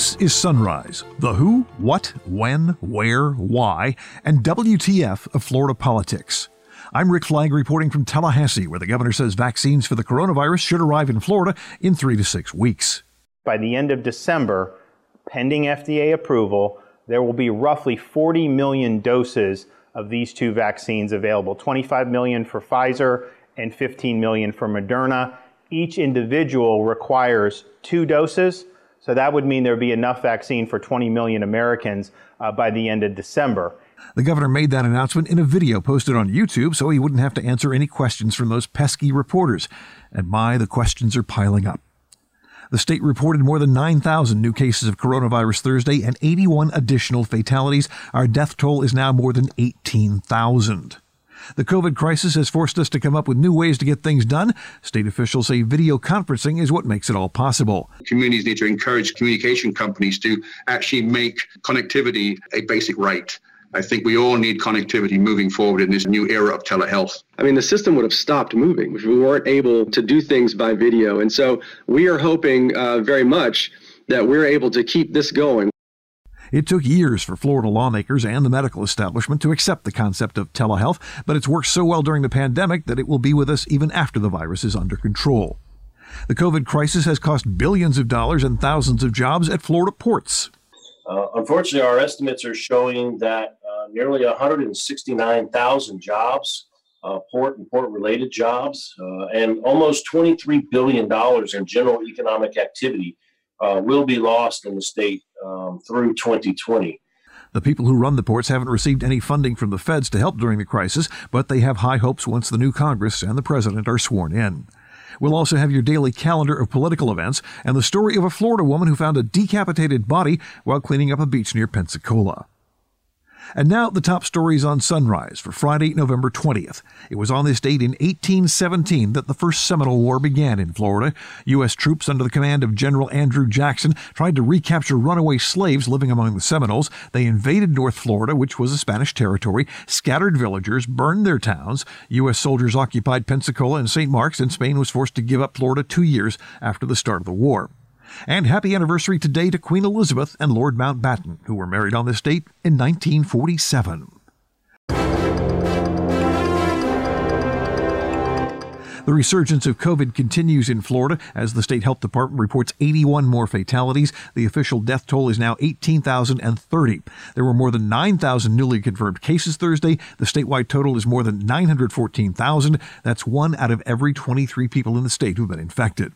This is Sunrise, the who, what, when, where, why, and WTF of Florida politics. I'm Rick Flagg reporting from Tallahassee, where the governor says vaccines for the coronavirus should arrive in Florida in three to six weeks. By the end of December, pending FDA approval, there will be roughly 40 million doses of these two vaccines available 25 million for Pfizer and 15 million for Moderna. Each individual requires two doses so that would mean there would be enough vaccine for 20 million Americans uh, by the end of December. The governor made that announcement in a video posted on YouTube so he wouldn't have to answer any questions from those pesky reporters. And my, the questions are piling up. The state reported more than 9,000 new cases of coronavirus Thursday and 81 additional fatalities. Our death toll is now more than 18,000. The COVID crisis has forced us to come up with new ways to get things done. State officials say video conferencing is what makes it all possible. Communities need to encourage communication companies to actually make connectivity a basic right. I think we all need connectivity moving forward in this new era of telehealth. I mean, the system would have stopped moving if we weren't able to do things by video. And so we are hoping uh, very much that we're able to keep this going. It took years for Florida lawmakers and the medical establishment to accept the concept of telehealth, but it's worked so well during the pandemic that it will be with us even after the virus is under control. The COVID crisis has cost billions of dollars and thousands of jobs at Florida ports. Uh, unfortunately, our estimates are showing that uh, nearly 169,000 jobs, uh, port and port related jobs, uh, and almost $23 billion in general economic activity uh, will be lost in the state um, through 2020. The people who run the ports haven't received any funding from the feds to help during the crisis, but they have high hopes once the new Congress and the president are sworn in. We'll also have your daily calendar of political events and the story of a Florida woman who found a decapitated body while cleaning up a beach near Pensacola. And now the top stories on Sunrise for Friday, November 20th. It was on this date in 1817 that the First Seminole War began in Florida. U.S. troops under the command of General Andrew Jackson tried to recapture runaway slaves living among the Seminoles. They invaded North Florida, which was a Spanish territory, scattered villagers, burned their towns. U.S. soldiers occupied Pensacola and St. Marks, and Spain was forced to give up Florida two years after the start of the war. And happy anniversary today to Queen Elizabeth and Lord Mountbatten, who were married on this date in 1947. The resurgence of COVID continues in Florida as the state health department reports 81 more fatalities. The official death toll is now 18,030. There were more than 9,000 newly confirmed cases Thursday. The statewide total is more than 914,000. That's one out of every 23 people in the state who've been infected.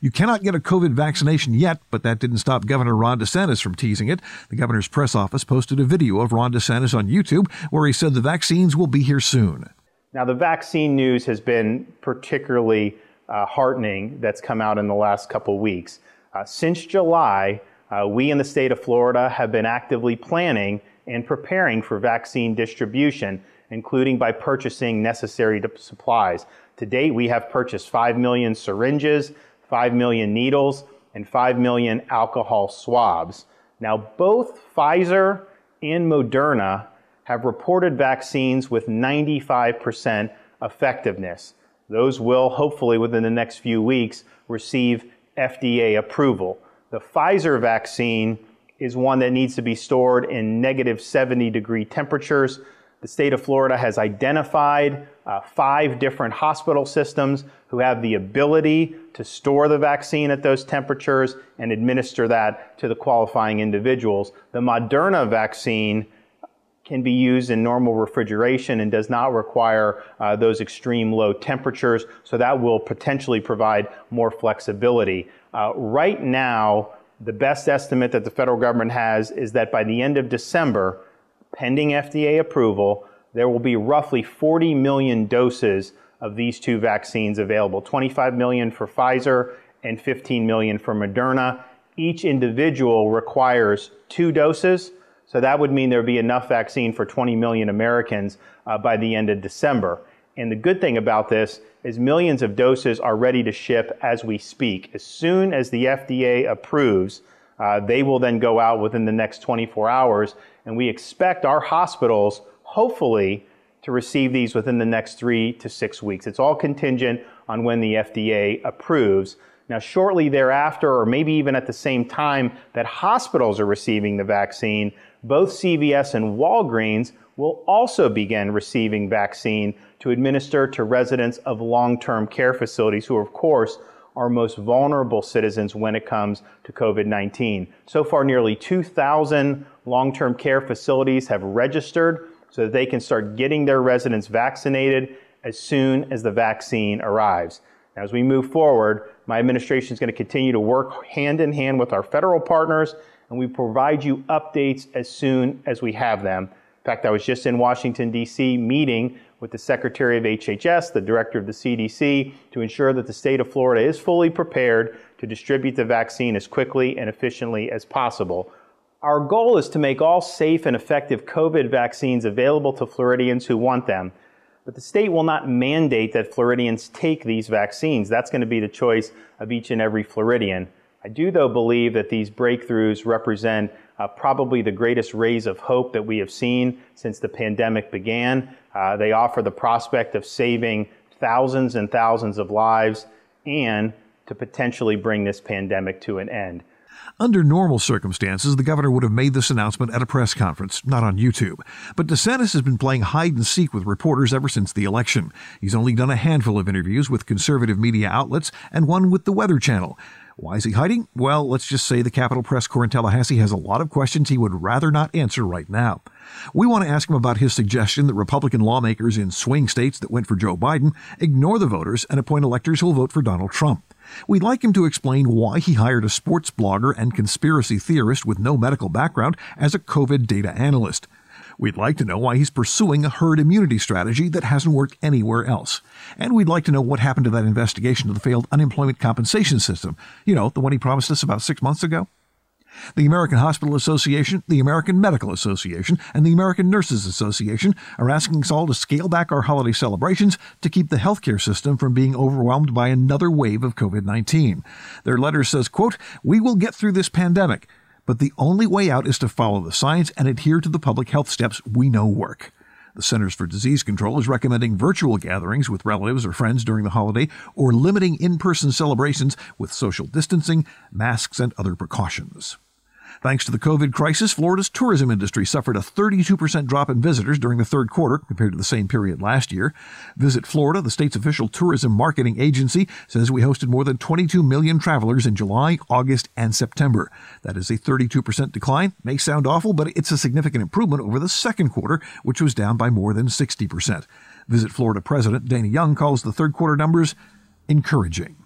You cannot get a COVID vaccination yet, but that didn't stop Governor Ron DeSantis from teasing it. The governor's press office posted a video of Ron DeSantis on YouTube where he said the vaccines will be here soon. Now, the vaccine news has been particularly uh, heartening that's come out in the last couple weeks. Uh, since July, uh, we in the state of Florida have been actively planning and preparing for vaccine distribution, including by purchasing necessary supplies. To date, we have purchased 5 million syringes, 5 million needles, and 5 million alcohol swabs. Now, both Pfizer and Moderna have reported vaccines with 95% effectiveness. Those will, hopefully, within the next few weeks, receive FDA approval. The Pfizer vaccine is one that needs to be stored in negative 70 degree temperatures. The state of Florida has identified uh, five different hospital systems who have the ability to store the vaccine at those temperatures and administer that to the qualifying individuals. The Moderna vaccine can be used in normal refrigeration and does not require uh, those extreme low temperatures, so that will potentially provide more flexibility. Uh, right now, the best estimate that the federal government has is that by the end of December, pending FDA approval, there will be roughly 40 million doses of these two vaccines available 25 million for Pfizer and 15 million for Moderna. Each individual requires two doses, so that would mean there would be enough vaccine for 20 million Americans uh, by the end of December. And the good thing about this is millions of doses are ready to ship as we speak. As soon as the FDA approves, uh, they will then go out within the next 24 hours, and we expect our hospitals hopefully to receive these within the next three to six weeks. It's all contingent on when the FDA approves. Now, shortly thereafter, or maybe even at the same time that hospitals are receiving the vaccine, both CVS and Walgreens will also begin receiving vaccine to administer to residents of long term care facilities, who, of course, are most vulnerable citizens when it comes to COVID 19. So far, nearly 2,000 long term care facilities have registered so that they can start getting their residents vaccinated as soon as the vaccine arrives. Now, as we move forward, my administration is going to continue to work hand in hand with our federal partners, and we provide you updates as soon as we have them. In fact, I was just in Washington, D.C., meeting with the Secretary of HHS, the Director of the CDC, to ensure that the state of Florida is fully prepared to distribute the vaccine as quickly and efficiently as possible. Our goal is to make all safe and effective COVID vaccines available to Floridians who want them. But the state will not mandate that Floridians take these vaccines. That's going to be the choice of each and every Floridian. I do, though, believe that these breakthroughs represent uh, probably the greatest rays of hope that we have seen since the pandemic began. Uh, they offer the prospect of saving thousands and thousands of lives and to potentially bring this pandemic to an end. Under normal circumstances, the governor would have made this announcement at a press conference, not on YouTube. But DeSantis has been playing hide and seek with reporters ever since the election. He's only done a handful of interviews with conservative media outlets and one with the Weather Channel. Why is he hiding? Well, let's just say the Capitol Press Corps in Tallahassee has a lot of questions he would rather not answer right now. We want to ask him about his suggestion that Republican lawmakers in swing states that went for Joe Biden ignore the voters and appoint electors who will vote for Donald Trump. We'd like him to explain why he hired a sports blogger and conspiracy theorist with no medical background as a COVID data analyst. We'd like to know why he's pursuing a herd immunity strategy that hasn't worked anywhere else. And we'd like to know what happened to that investigation of the failed unemployment compensation system. You know, the one he promised us about six months ago? The American Hospital Association, the American Medical Association, and the American Nurses Association are asking us all to scale back our holiday celebrations to keep the healthcare system from being overwhelmed by another wave of COVID-19. Their letter says, quote, "We will get through this pandemic, but the only way out is to follow the science and adhere to the public health steps we know work." The Centers for Disease Control is recommending virtual gatherings with relatives or friends during the holiday or limiting in person celebrations with social distancing, masks, and other precautions. Thanks to the COVID crisis, Florida's tourism industry suffered a 32% drop in visitors during the third quarter compared to the same period last year. Visit Florida, the state's official tourism marketing agency, says we hosted more than 22 million travelers in July, August, and September. That is a 32% decline. May sound awful, but it's a significant improvement over the second quarter, which was down by more than 60%. Visit Florida President Dana Young calls the third quarter numbers encouraging.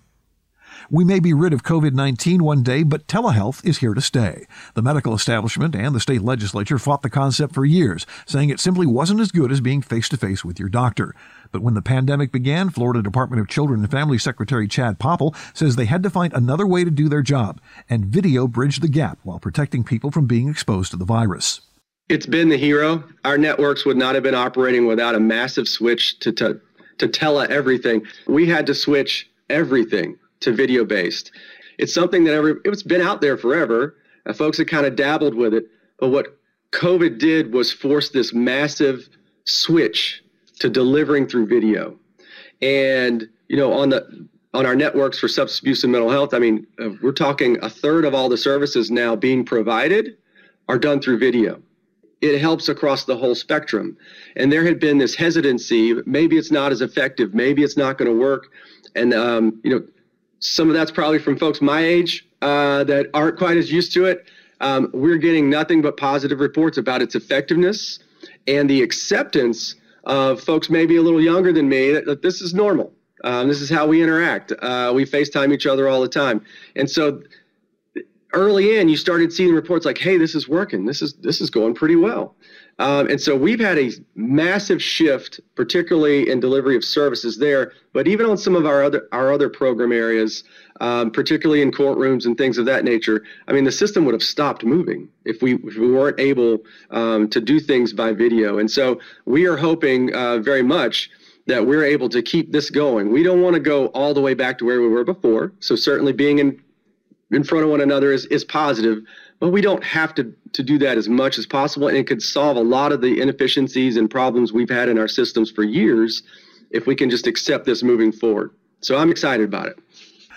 We may be rid of COVID 19 one day, but telehealth is here to stay. The medical establishment and the state legislature fought the concept for years, saying it simply wasn't as good as being face to face with your doctor. But when the pandemic began, Florida Department of Children and Family Secretary Chad Poppell says they had to find another way to do their job, and video bridged the gap while protecting people from being exposed to the virus. It's been the hero. Our networks would not have been operating without a massive switch to, to, to tele everything. We had to switch everything to video based. It's something that every it's been out there forever. Uh, folks have kind of dabbled with it, but what COVID did was force this massive switch to delivering through video. And you know, on the on our networks for substance abuse and mental health, I mean, uh, we're talking a third of all the services now being provided are done through video. It helps across the whole spectrum. And there had been this hesitancy, maybe it's not as effective, maybe it's not going to work. And um, you know, some of that's probably from folks my age uh, that aren't quite as used to it. Um, we're getting nothing but positive reports about its effectiveness and the acceptance of folks maybe a little younger than me that, that this is normal. Um, this is how we interact. Uh, we FaceTime each other all the time, and so early in, you started seeing reports like, "Hey, this is working. This is this is going pretty well." Um, and so we've had a massive shift, particularly in delivery of services there, but even on some of our other our other program areas, um, particularly in courtrooms and things of that nature. I mean, the system would have stopped moving if we if we weren't able um, to do things by video. And so we are hoping uh, very much that we're able to keep this going. We don't want to go all the way back to where we were before. So certainly being in in front of one another is, is positive, but we don't have to, to do that as much as possible. And it could solve a lot of the inefficiencies and problems we've had in our systems for years if we can just accept this moving forward. So I'm excited about it.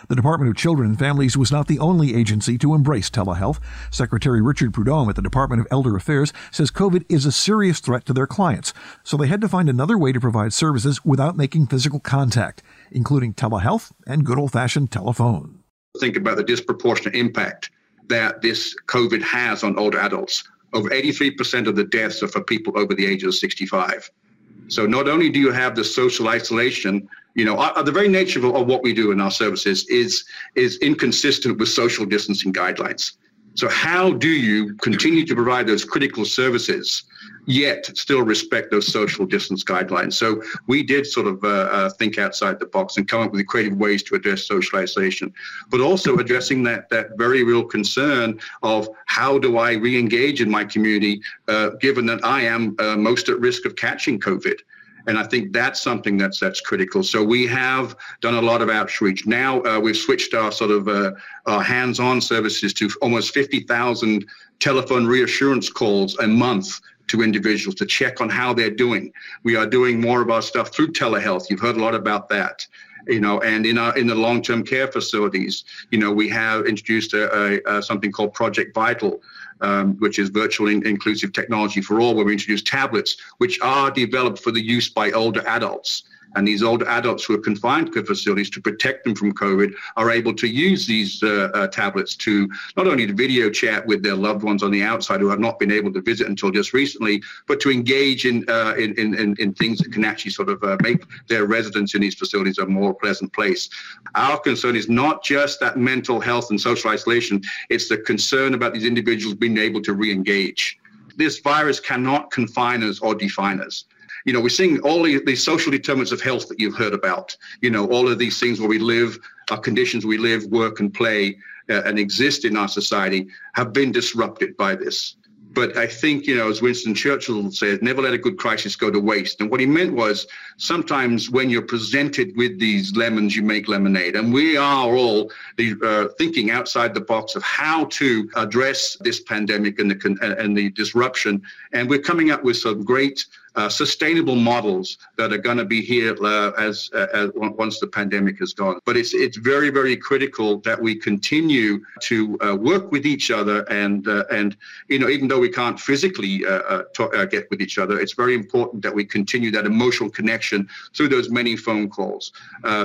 The Department of Children and Families was not the only agency to embrace telehealth. Secretary Richard Prudom at the Department of Elder Affairs says COVID is a serious threat to their clients, so they had to find another way to provide services without making physical contact, including telehealth and good old fashioned telephone. Think about the disproportionate impact that this COVID has on older adults. Over 83% of the deaths are for people over the age of 65. So not only do you have the social isolation, you know, uh, the very nature of, of what we do in our services is is inconsistent with social distancing guidelines. So how do you continue to provide those critical services yet still respect those social distance guidelines? So we did sort of uh, uh, think outside the box and come up with creative ways to address social isolation, but also addressing that that very real concern of how do I re-engage in my community, uh, given that I am uh, most at risk of catching COVID. And I think that's something that's that's critical. So we have done a lot of outreach. Now uh, we've switched our sort of uh, our hands-on services to almost 50,000 telephone reassurance calls a month to individuals to check on how they're doing. We are doing more of our stuff through telehealth. You've heard a lot about that you know, and in our in the long-term care facilities, you know, we have introduced a, a, a something called Project Vital, um, which is virtual in- inclusive technology for all, where we introduce tablets which are developed for the use by older adults. And these older adults who are confined to facilities to protect them from COVID are able to use these uh, uh, tablets to not only to video chat with their loved ones on the outside who have not been able to visit until just recently, but to engage in uh, in, in, in things that can actually sort of uh, make their residence in these facilities a more pleasant place. Our concern is not just that mental health and social isolation; it's the concern about these individuals being able to re-engage. This virus cannot confine us or define us you know, we're seeing all these social determinants of health that you've heard about. You know, all of these things where we live, our conditions we live, work, and play, uh, and exist in our society have been disrupted by this. But I think, you know, as Winston Churchill said, never let a good crisis go to waste. And what he meant was sometimes when you're presented with these lemons, you make lemonade. And we are all uh, thinking outside the box of how to address this pandemic and the, and the disruption. And we're coming up with some great uh, sustainable models that are going to be here uh, as, uh, as once the pandemic is gone. But it's it's very very critical that we continue to uh, work with each other and and you know even though we can't physically talk, get with each other, it's very important that we continue that emotional connection through those many phone calls,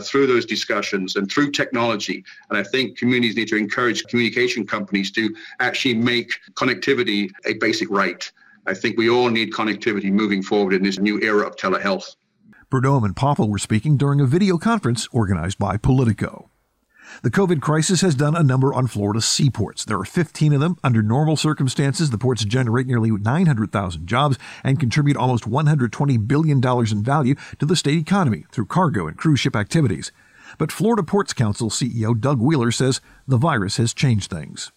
through those discussions, and through technology. And I think communities need to encourage communication companies to actually make connectivity a basic right. I think we all need connectivity moving forward in this new era of telehealth. Prudom and Poppell were speaking during a video conference organized by Politico. The COVID crisis has done a number on Florida's seaports. There are 15 of them. Under normal circumstances, the ports generate nearly 900,000 jobs and contribute almost $120 billion in value to the state economy through cargo and cruise ship activities. But Florida Ports Council CEO Doug Wheeler says the virus has changed things.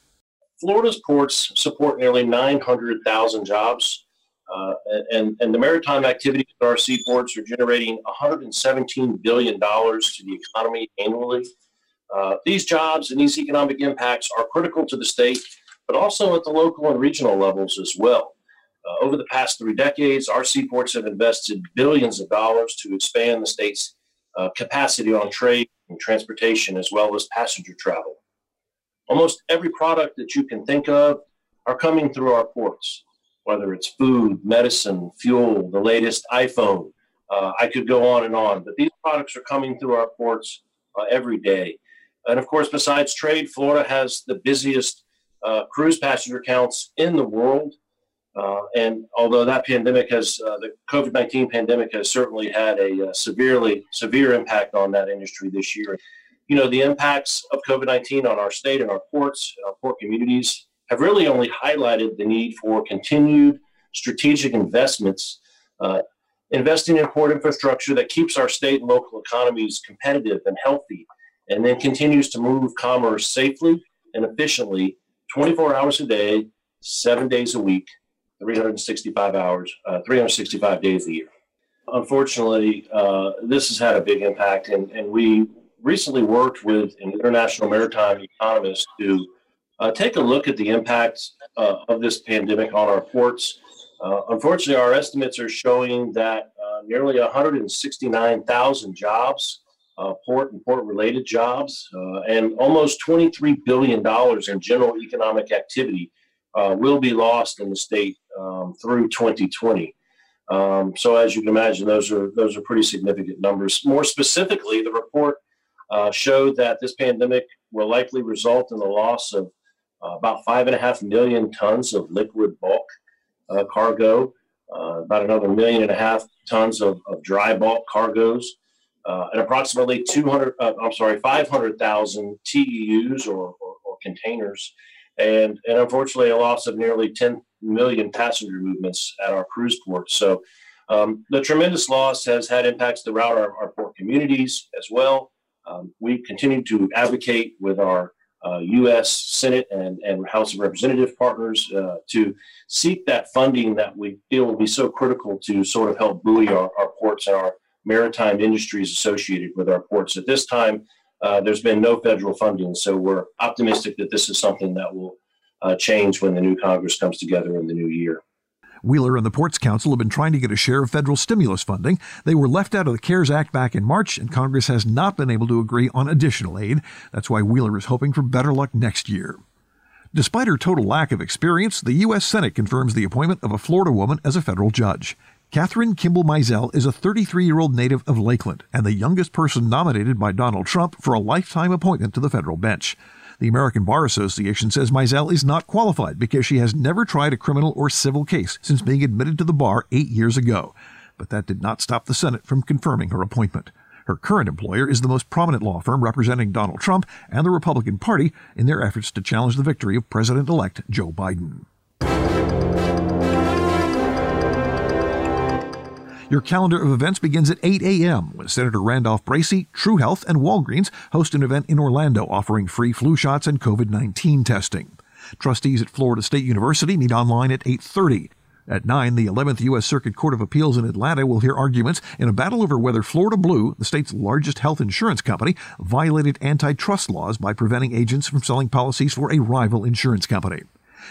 Florida's ports support nearly 900,000 jobs, uh, and, and the maritime activities at our seaports are generating $117 billion to the economy annually. Uh, these jobs and these economic impacts are critical to the state, but also at the local and regional levels as well. Uh, over the past three decades, our seaports have invested billions of dollars to expand the state's uh, capacity on trade and transportation as well as passenger travel. Almost every product that you can think of are coming through our ports, whether it's food, medicine, fuel, the latest iPhone. Uh, I could go on and on, but these products are coming through our ports uh, every day. And of course, besides trade, Florida has the busiest uh, cruise passenger counts in the world. Uh, and although that pandemic has, uh, the COVID 19 pandemic has certainly had a uh, severely, severe impact on that industry this year you know, the impacts of COVID 19 on our state and our ports and our port communities have really only highlighted the need for continued strategic investments, uh, investing in port infrastructure that keeps our state and local economies competitive and healthy, and then continues to move commerce safely and efficiently 24 hours a day, seven days a week, 365 hours, uh, 365 days a year. Unfortunately, uh, this has had a big impact, and, and we recently worked with an international maritime economist to uh, take a look at the impacts uh, of this pandemic on our ports. Uh, unfortunately, our estimates are showing that uh, nearly 169,000 jobs uh, port and port related jobs, uh, and almost $23 billion in general economic activity will be lost in the state um, through 2020. Um, so, as you can imagine, those are those are pretty significant numbers. More specifically, the report uh, showed that this pandemic will likely result in the loss of uh, about five and a half million tons of liquid bulk uh, cargo, about another million and a half tons of, of dry bulk cargoes, uh, and approximately 200, uh, I'm sorry, 500,000 TEUs or, or, or, containers, and, and unfortunately a loss of nearly 10 million passenger movements at our cruise ports. So um, the tremendous loss has had impacts throughout our, our port communities as well. Um, we continue to advocate with our uh, U.S. Senate and, and House of Representative partners uh, to seek that funding that we feel will be so critical to sort of help buoy our, our ports and our maritime industries associated with our ports. At this time, uh, there's been no federal funding, so we're optimistic that this is something that will uh, change when the new Congress comes together in the new year. Wheeler and the Ports Council have been trying to get a share of federal stimulus funding. They were left out of the CARES Act back in March, and Congress has not been able to agree on additional aid. That's why Wheeler is hoping for better luck next year. Despite her total lack of experience, the U.S. Senate confirms the appointment of a Florida woman as a federal judge. Kathryn Kimball Mizelle is a 33 year old native of Lakeland and the youngest person nominated by Donald Trump for a lifetime appointment to the federal bench. The American Bar Association says Mizelle is not qualified because she has never tried a criminal or civil case since being admitted to the bar eight years ago. But that did not stop the Senate from confirming her appointment. Her current employer is the most prominent law firm representing Donald Trump and the Republican Party in their efforts to challenge the victory of President elect Joe Biden. Your calendar of events begins at 8 a.m. when Senator Randolph Bracy, True Health, and Walgreens host an event in Orlando offering free flu shots and COVID-19 testing. Trustees at Florida State University meet online at 8:30. At 9, the 11th U.S. Circuit Court of Appeals in Atlanta will hear arguments in a battle over whether Florida Blue, the state's largest health insurance company, violated antitrust laws by preventing agents from selling policies for a rival insurance company.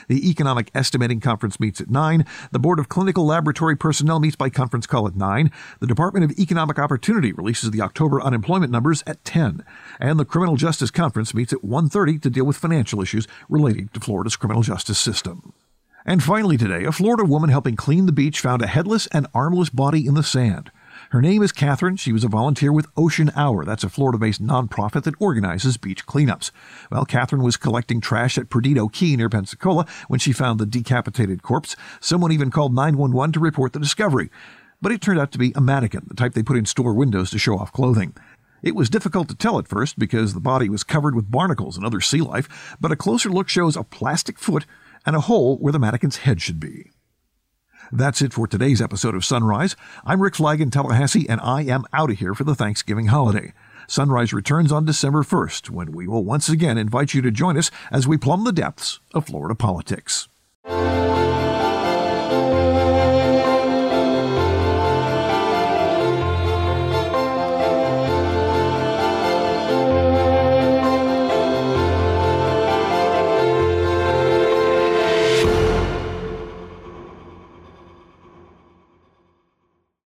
The Economic Estimating Conference meets at 9. The Board of Clinical Laboratory Personnel meets by conference call at 9. The Department of Economic Opportunity releases the October unemployment numbers at 10. And the Criminal Justice Conference meets at 1.30 to deal with financial issues relating to Florida's criminal justice system. And finally today, a Florida woman helping clean the beach found a headless and armless body in the sand. Her name is Catherine. She was a volunteer with Ocean Hour. That's a Florida based nonprofit that organizes beach cleanups. Well, Catherine was collecting trash at Perdido Key near Pensacola when she found the decapitated corpse. Someone even called 911 to report the discovery. But it turned out to be a mannequin, the type they put in store windows to show off clothing. It was difficult to tell at first because the body was covered with barnacles and other sea life, but a closer look shows a plastic foot and a hole where the mannequin's head should be. That's it for today's episode of Sunrise. I'm Rick Flagg in Tallahassee, and I am out of here for the Thanksgiving holiday. Sunrise returns on December 1st, when we will once again invite you to join us as we plumb the depths of Florida politics.